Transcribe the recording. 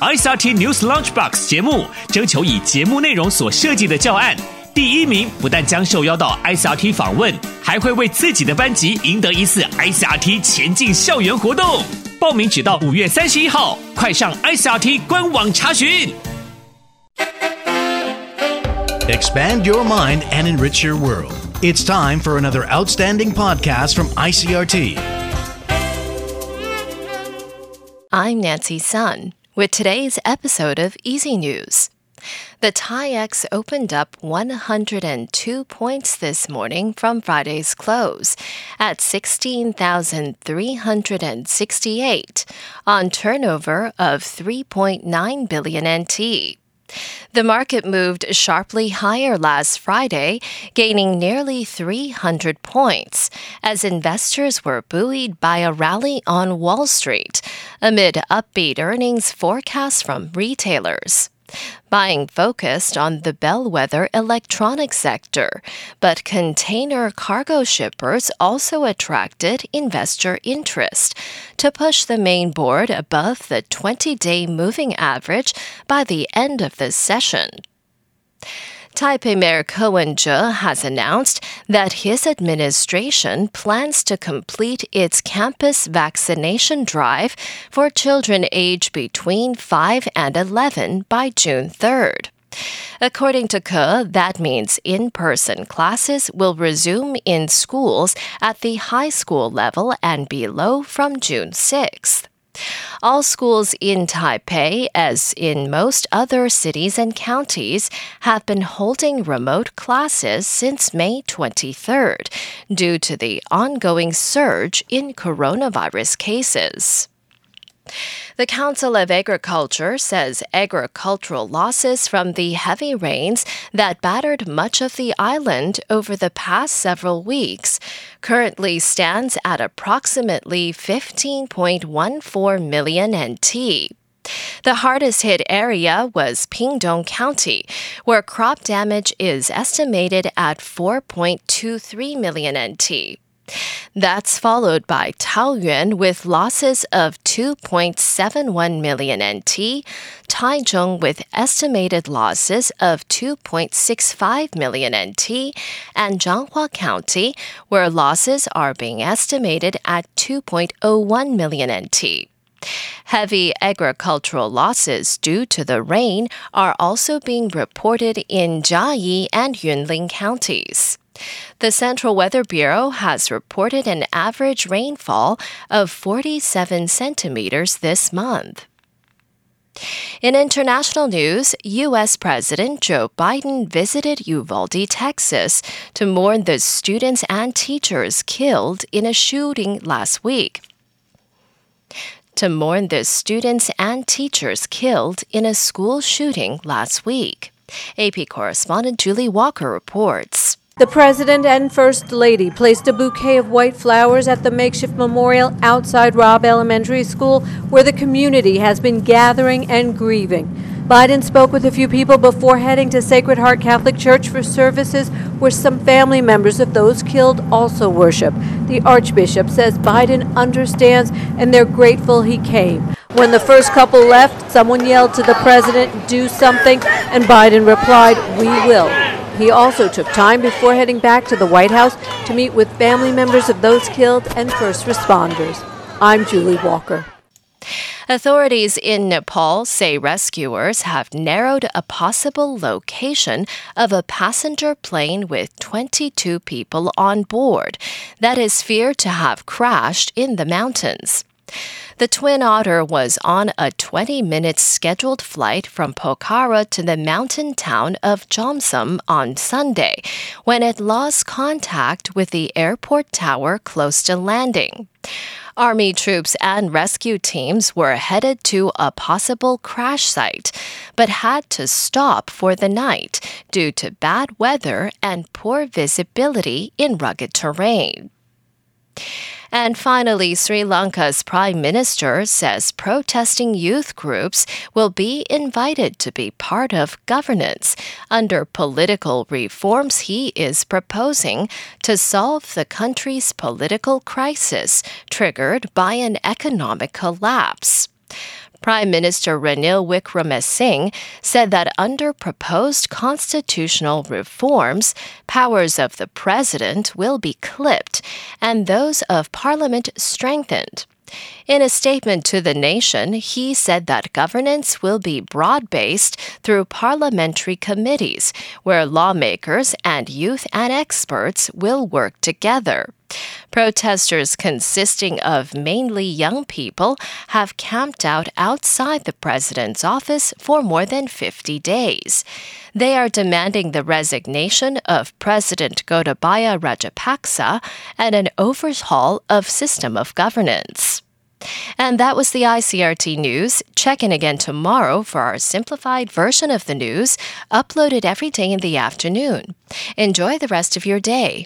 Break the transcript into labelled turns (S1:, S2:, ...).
S1: ICRT News Lunchbox 节目，征求以节目内容所设计的教案。第一名不但将受邀到 ICRT 访问，还会为自己的班级赢得一次 ICRT 前进校园活动。报名只到五月三十一号，快上 ICRT 官网查询。
S2: Expand your mind and enrich your world. It's time for another outstanding podcast from ICRT.
S3: I'm Nancy Sun with today's episode of Easy News. The TAIEX opened up 102 points this morning from Friday's close at 16,368 on turnover of 3.9 billion NT. The market moved sharply higher last Friday, gaining nearly 300 points, as investors were buoyed by a rally on Wall Street amid upbeat earnings forecasts from retailers. Buying focused on the bellwether electronic sector, but container cargo shippers also attracted investor interest to push the main board above the 20 day moving average by the end of the session. Taipei Mayor Ko Wen-je has announced that his administration plans to complete its campus vaccination drive for children aged between 5 and 11 by June 3rd. According to Ko, that means in person classes will resume in schools at the high school level and below from June 6th. All schools in Taipei, as in most other cities and counties, have been holding remote classes since May 23rd due to the ongoing surge in coronavirus cases. The Council of Agriculture says agricultural losses from the heavy rains that battered much of the island over the past several weeks currently stands at approximately 15.14 million NT. The hardest hit area was Pingtung County, where crop damage is estimated at 4.23 million NT. That's followed by Taoyuan with losses of 2.71 million NT, Taichung with estimated losses of 2.65 million NT, and Changhua County where losses are being estimated at 2.01 million NT. Heavy agricultural losses due to the rain are also being reported in Chiayi and Yunlin counties. The Central Weather Bureau has reported an average rainfall of 47 centimeters this month. In international news, U.S. President Joe Biden visited Uvalde, Texas to mourn the students and teachers killed in a shooting last week. To mourn the students and teachers killed in a school shooting last week. AP correspondent Julie Walker reports.
S4: The President and First Lady placed a bouquet of white flowers at the makeshift memorial outside Robb Elementary School, where the community has been gathering and grieving. Biden spoke with a few people before heading to Sacred Heart Catholic Church for services where some family members of those killed also worship. The Archbishop says Biden understands and they're grateful he came. When the first couple left, someone yelled to the president, Do something, and Biden replied, We will. He also took time before heading back to the White House to meet with family members of those killed and first responders. I'm Julie Walker.
S3: Authorities in Nepal say rescuers have narrowed a possible location of a passenger plane with 22 people on board that is feared to have crashed in the mountains. The Twin Otter was on a 20 minute scheduled flight from Pokhara to the mountain town of Jomsom on Sunday when it lost contact with the airport tower close to landing. Army troops and rescue teams were headed to a possible crash site, but had to stop for the night due to bad weather and poor visibility in rugged terrain. And finally, Sri Lanka's prime minister says protesting youth groups will be invited to be part of governance under political reforms he is proposing to solve the country's political crisis triggered by an economic collapse. Prime Minister Ranil Wickremesinghe said that under proposed constitutional reforms, powers of the president will be clipped and those of parliament strengthened. In a statement to the nation, he said that governance will be broad based through parliamentary committees, where lawmakers and youth and experts will work together. Protesters consisting of mainly young people have camped out outside the president's office for more than 50 days. They are demanding the resignation of President Gotabaya Rajapaksa and an overhaul of system of governance. And that was the ICRT news. Check in again tomorrow for our simplified version of the news, uploaded every day in the afternoon. Enjoy the rest of your day.